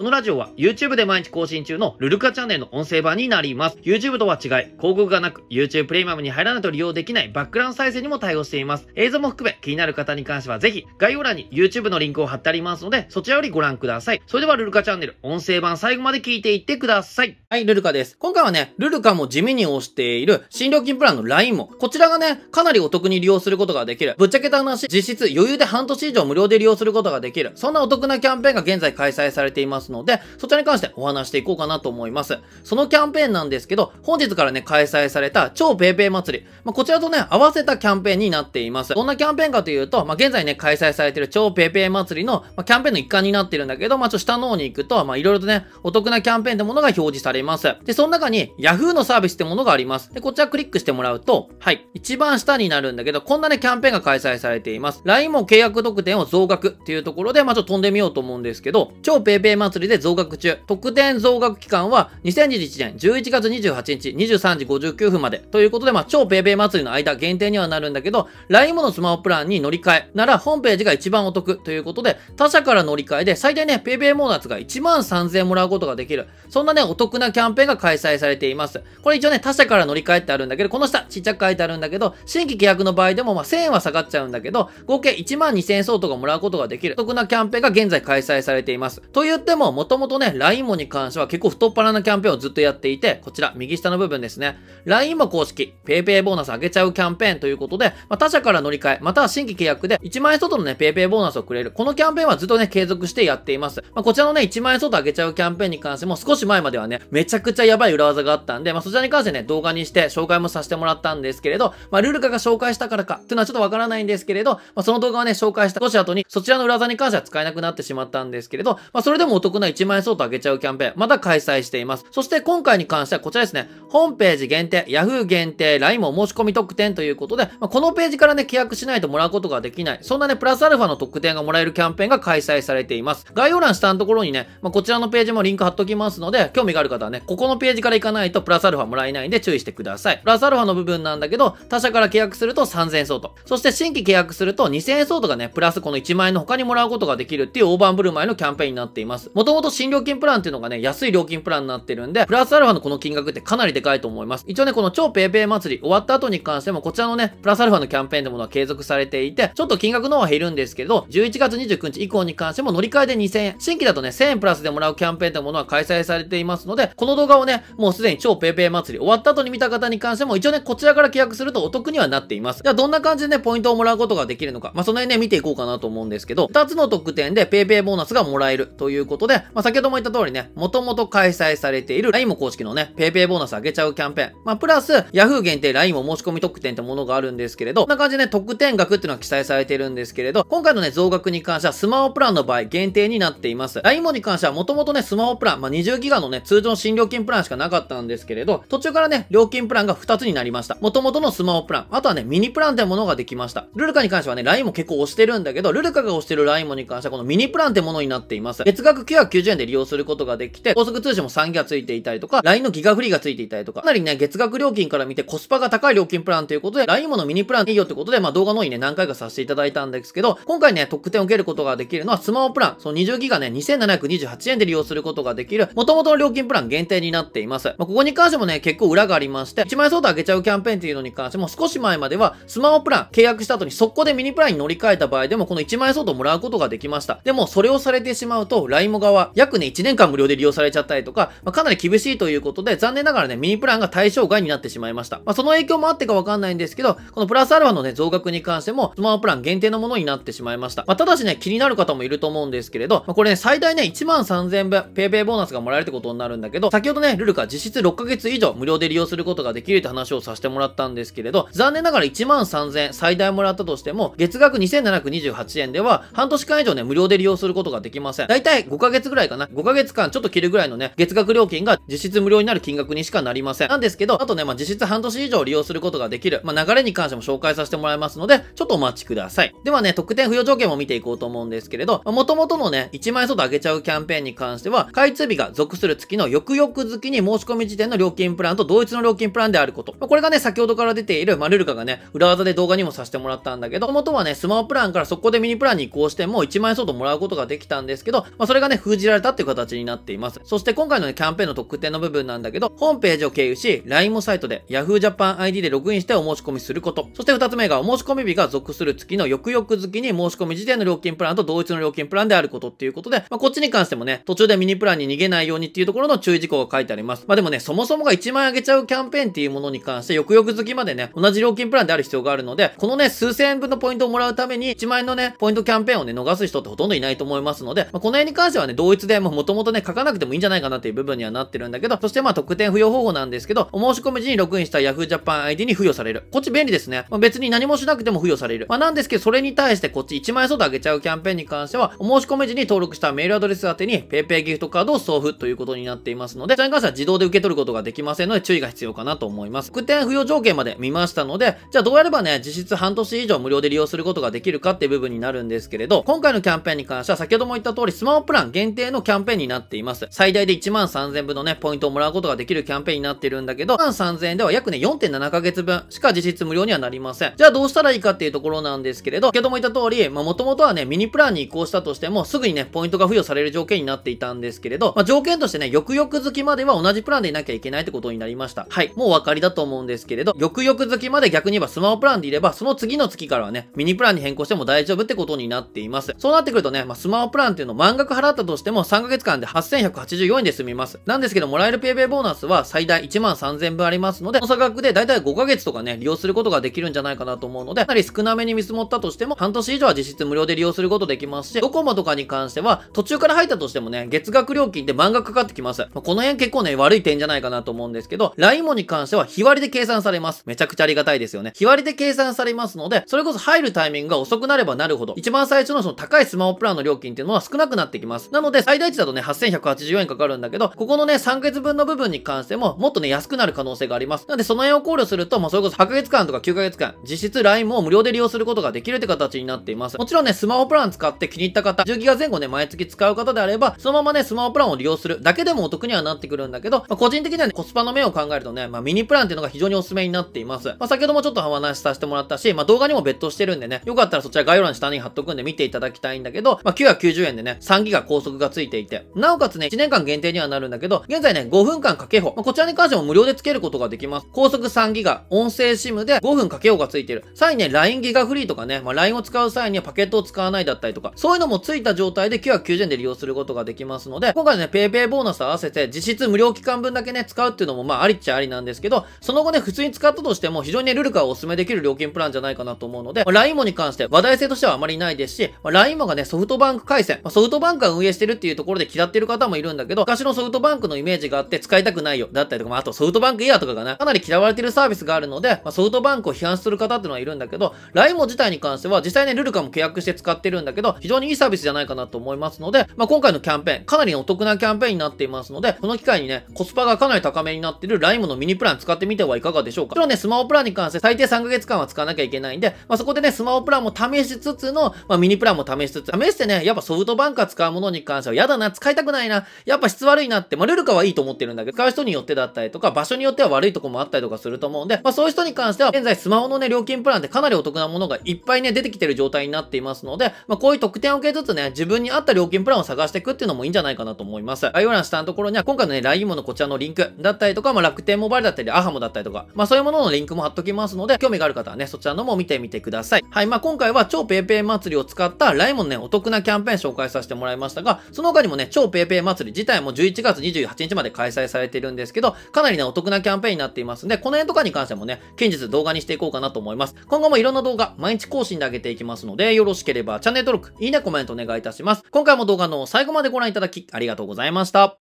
このラジオは YouTube で毎日更新中のルルカチャンネルの音声版になります。YouTube とは違い、広告がなく YouTube プレミアムに入らないと利用できないバックグラウンド再生にも対応しています。映像も含め気になる方に関してはぜひ概要欄に YouTube のリンクを貼ってありますので、そちらよりご覧ください。それではルルカチャンネル音声版最後まで聞いていってください。はい、ルルカです。今回はね、ルルカも地味に推している新料金プランの LINE も、こちらがね、かなりお得に利用することができる。ぶっちゃけた話、実質余裕で半年以上無料で利用することができる。そんなお得なキャンペーンが現在開催されていますので、そちらに関してお話していこうかなと思います。そのキャンペーンなんですけど、本日からね、開催された超 PayPay 祭り。まあ、こちらとね、合わせたキャンペーンになっています。どんなキャンペーンかというと、まあ、現在ね、開催されている超 PayPay 祭りの、まあ、キャンペーンの一環になってるんだけど、まあ、ちょっと下の方に行くと、まあ、いろいろとね、お得なキャンペーンってものが表示されます。で、その中に Yahoo のサービスってものがあります。で、こちらクリックしてもらうと、はい、一番下になるんだけど、こんなね、キャンペーンが開催されています。LINE も契約特典を増額っていうところで、まあ、ちょっと飛んでみようと思うんですけど、超 PayPay 祭りで増額中、特典増額期間は2021年11月28日23時59分までということで、まあ、超 PayPay 祭りの間限定にはなるんだけど、LINE ものスマホプランに乗り換えなら、ホームページが一番お得ということで、他社から乗り換えで最大ね、PayPay モーナツが1万3000円もらうことができる。そんなね、お得なキャンペーンが開催されています。これ一応ね、他社から乗り換えってあるんだけど、この下、ちっちゃく書いてあるんだけど、新規契約の場合でも、まあ、1000円は下がっちゃうんだけど、合計1万2000円相当がもらうことができる。お得なキャンペーンが現在開催されています。と言っても、もともとね、LINE もに関しては結構太っ腹なキャンペーンをずっとやっていて、こちら、右下の部分ですね。LINE も公式、PayPay ボーナス上げちゃうキャンペーンということで、まあ、他社から乗り換え、または新規契約で1万円相当のね、PayPay ボーナスをくれる。このキャンペーンはずっとね、継続してやっています。まあ、こちらのね、1万円相当上げちゃうキャンペーンに関しても少し前まではね、めちゃくちゃやばい裏技があったんで、まあ、そちらに関してね、動画にして紹介もさせてもらったんですけれど、まあ、ルルカが紹介したからかっていうのはちょっとわからないんですけれど、まあ、その動画をね、紹介した少し後に、そちらの裏技に関しては使えなくなってしまったんですけれど、まあ、それでもお得な1万円相当上げちゃうキャンペーン、また開催しています。そして今回に関してはこちらですね、ホームページ限定、Yahoo 限定、LINE も申し込み特典ということで、まあ、このページからね、契約しないともらうことができない、そんなね、プラスアルファの特典がもらえるキャンペーンが開催されています。概要欄下のところにね、まあ、こちらのページもリンク貼っときますので、興味がある方はね、ここのページから行かないとプラスアルファもらえないんで注意してください。プラスアルファの部分なんだけど、他社から契約すると3000円相当。そして新規契約すると2000円相当がね、プラスこの1万円の他にもらうことができるっていう大盤振る舞いのキャンペーンになっています。もともと新料金プランっていうのがね、安い料金プランになってるんで、プラスアルファのこの金額ってかなりでかいと思います。一応ね、この超 PayPay 祭り終わった後に関しても、こちらのね、プラスアルファのキャンペーンってものは継続されていて、ちょっと金額の方は減るんですけど、11月29日以降に関しても乗り換えで2000円、新規だとね、1000円プラスでもらうキャンペーンってものは開催されていますので、この動画をね、もうすでに超 PayPay 祭り終わった後に見た方に関しても、一応ね、こちらから契約するとお得にはなっています。じゃあどんな感じでね、ポイントをもらうことができるのか、まあ、その辺ね、見ていこうかなと思うんですけど、2つの特典で PayPay ボーナスがもらえるということで、まあ、先ほども言った通りね、もともと開催されている LINE も公式のね、PayPay ボーナス上げちゃうキャンペーン、まあ、プラス Yahoo 限定 LINE も申し込み特典ってものがあるんですけれど、こんな感じでね、特典額っていうのは記載されてるんですけれど、今回のね、増額に関してはスマホプランの場合限定になっています。LINE もに関してはもともとね、スマホプラン、まあ、20ギガのね、通常新料金プランしかなかったんですけれど、途中からね、料金プランが2つになりました。もともとのスマホプラン、あとはね、ミニプランってものができました。ルルカに関してはね、LINE も結構押してるんだけど、ルルカが押してる LINE もに関してはこのミニプランってものになっています。月額990円で利用することができて、高速通信も3ギガついていたりとか、LINE のギガフリーがついていたりとか、かなりね、月額料金から見てコスパが高い料金プランということで、LINE ものミニプランいいよってことで、まあ動画の方にね、何回かさせていただいたんですけど、今回ね、特典を受けることができるのはスマホプラン、その20ギガね、2728円で利用することができる、元々の料金プラン限定になっています。まあ、ここに関してもね、結構裏がありまして、1万円相当上げちゃうキャンペーンっていうのに関しても、少し前までは、スマホプラン契約した後に速攻でミニプランに乗り換えた場合でも、この1万円相当もらうことができました。でも、それをされてしまうと、LINE も側、約ね、1年間無料で利用されちゃったりとか、まあ、かなり厳しいということで、残念ながらね、ミニプランが対象外になってしまいました。まあ、その影響もあってかわかんないんですけど、このプラスアルファのね、増額に関しても、スマホプラン限定のものになってしまいました。まあ、ただしね、気になる方もいると思うんですけれど、まあ、これね、最大ね、1万3000分、ペイペイボーナスがもらえるってことになるんだけど、先ほどね、ルルカ実質6ヶ月以上無料で利用することができるって話をさせてもらったんですけれど、残念ながら1万3000最大もらったとしても、月額2728円では、半年間以上ね、無料で利用することができません。だいたい5ヶ月ぐらいかな。5ヶ月間ちょっと切るぐらいのね、月額料金が実質無料になる金額にしかなりりません。なんですけど、あとね、まあ、実質半年以上利用することができる、まあ、流れに関しても紹介させてもらいますので、ちょっとお待ちください。ではね、特典付与条件も見ていこうと思うんですけれど、もともとのね、1万円相当上げちゃうキャンペーンに関しては、開通日が属する月の翌々月に申し込み時点の料金プランと同一の料金プランであること。まこれがね、先ほどから出ている、まあ、ルルカがね、裏技で動画にもさせてもらったんだけど、元はね、スマホプランからそこでミニプランに移行しても1万円相当もらうことができたんですけど、まあ、それがね、封じられたっていう形になっています。そして今回のね、キャンペーンの特典の部分なんだけど、ホームページを経由し、LINE もサイトで Yahoo Japan ID でログインしてお申し込みすること。そして2つ目が、お申し込み日が属する月の翌々月に申し込み時点の料金プランと同一の料金プランであることっていうことで、まあ、こっちに関してもね、途中でミニプランに逃げないようにっていうところの注意事項が書いてあります。まあでもね、そもそもが1万円上げちゃうキャンペーンっていうものに関して、翌々月までね、同じ料金プランである必要があるので、このね、数千円分のポイントをもらうために、1万円のね、ポイントキャンペーンをね、逃す人ってほとんどいないと思いますので、まあ、この辺に関してはね、同一でももともとね、書かなくてもいいんじゃないかなっていう部分にはなってるんだけど、そしてまあ特典付与方法なんですけど、お申し込み時にログインした Yahoo Japan ID に付与される。こっち便利ですね。まあ、別に何もしなくても付与される。まあ、なんですけど、それに対してこっち1万円相当上げちゃうキャンペーンに関しては、お申し込み時に登録したメールアドレス宛てに PayPay ギフトカードを送付ということになっていますので、それに関しては自動で受け取ることができませんので注意が必要かなと思います。特典付与条件まで見ましたので、じゃあどうやればね、実質半年以上無料で利用することができるかっていう部分になるんですけれど、今回のキャンペーンに関しては先ほども言った通りスマホプラン限定のキャンペーンになっています。最大で1万3000分のね、ポイントをもらうことができるキャンペーンになってるんだけど、1万3000円では約ね、4.7ヶ月分しか実質無料にはなりません。じゃあどうしたらいいかっていうところなんですけれど、先ほども言った通り、まあ元々はね、ミニプランに移行したとしても、すぐにね、ポイントが付与される条件になっていたんですけれど、まあ条件としてね、翌々月までは同じプランでいなきゃいけないってことになりました。はい。もうお分かりだと思うんですけれど、翌々月まで逆に言えばスマホプランでいれば、その次の月からはね、ミニプランに変更しても大丈夫ってことになっています。そうなってくるとね、まあ、スマホプランっていうのを満額払ったとしても3ヶ月間で8184円で済みます。なんですけど、もらえる PayPay ボーナスは最大1万3000分ありますので、その差額でだいたい5ヶ月とかね、利用することができるんじゃないかなと思うので、かなり少なめに見積もったとしても、半年以上は実質無料で利用することできますし、ドコモとかに関しては、途中から入ったとしてもね、月額料金で満額かかってきます。まあ、この辺結構ね、悪い点じゃないかなと思うんですけど、LINE に関しては日割りで計算されます。めちゃくちゃありがたいですよね。日割りで計算されますので、それこそ入るタイミングが遅くなればなるほど、一番最初のその高いスマホプランの料金っていうのは少なくなってきます。なので、最大値だとね、8184円かかるんだけど、ここのね、3ヶ月分の部分に関しても、もっとね、安くなる可能性があります。なので、その辺を考慮すると、まあ、それこそ8ヶ月間とか9ヶ月間、実質 LINE も無料で利用することができるって形になっています。もちろんね、スマホプラン使って気に入った方、10ギガ前後ね、毎月使う方であれば、そのままね、スマホプランを利用するだけでもお得にはなってくるんだけど、まあ、個人的にはね、コスパの面を考えるとね、まあ、ミニプランっていうのが非常におすすめになっています。まあ、先ほどもちょっとお話しさせてもらったし、まあ、動画にも別途してるんでね、よかったらそちら概要欄下に貼っとくんで見ていただきたいんだけど、まあ、990円でね、3ギガ高速がついていて、なおかつね、1年間限定にはなるんだけど、現在ね、5分間かけほ。まあ、こちらに関しても無料でつけることができます。高速3ギガ、音声 SIM で5分かけほがついてる。さらにね、LINE ギガフリーとかね、まあ、LINE を使う際にはパケットを使わないだったりとか、そういうのもついた状態で990円で利用することができますので、今回ね、PayPay ボーナス合わせて実質無料期間分だけね、使うっていうのもまあありっちゃありなんですけど、その後ね、普通に使ったとしても非常にね、ルルカをお勧めできる料金プランじゃないかなと思うので、まあ、LINE もに関して話題性としてはあまりないですし、まあ、LINE もがね、ソフトバンク回線、まあ、ソフトバンクが運営してるっていうところで嫌ってる方もいるんだけど、昔のソフトバンクのイメージがあって使いたくないよ、だったりとか、まあ、あとソフトバンクイヤーとかがね、かなり嫌われてるサービスがあるので、まあ、ソフトバンクを批判する方っていうのはいるんだけど、LINE も自体に関しては実際ね、ルルカも契約して使ってるんだけど、非常にいいサービスじゃないかなと思いますので、まあ、今回のキャンペーン、かなりお得なキャンペーンになっていますので、この機会にね、コスパがかなり高めになってる LINE のミニプラン使ってみてはいかがでしょうか。もちろんね、スマホプランに関して最低3ヶ月間は使わなきゃいけないんで、まあ、そこでね、スマホプランも試しつつの、まあ、ミニプランも試しつつ、試してね、やっぱソフトバンクが使うものに関しては嫌だな、使いたくないな、やっぱ質悪いなって、まあ、ルルカはいいと思ってるんだけど、使う人によってだったりとか、場所によっては悪いとこもあったりとかすると思うんで、まあ、そういう人に関しては、現在スマホのね、料金プランでかなりお得なものがいっぱいね、出てきてる状態になっていますので、まあ、こういう特典を受けつつね、自分に合った料金プランを探していくっていうのもいいんじゃないかなと思います。概要欄下のところには、今回のね、LINE ものこちらのリンクだったりとか、まあ、楽天モバイルだったり、アハモだったりとか、まあ、そういうもののリンクも貼っときますので、興味がある方はね、そちらのも見てみてください。はい、まあ、今回は超 PayPay 祭りを使った LINE もね、お得なキャンペーン紹介させてもらいましたが、その他にもね、超 PayPay 祭り自体も11月28日まで開催されてるんですけど、かなりね、お得なキャンペーンになっていますんで、この辺とかに関してもね、近日動画にしていこうかなと思います。今後もいろんな動画、毎日更新で上げていきますので、よろしければチャンネル登録、いいね、コメントお願いいたします。今回も動画の最後までご覧いただき、ありがとうございました。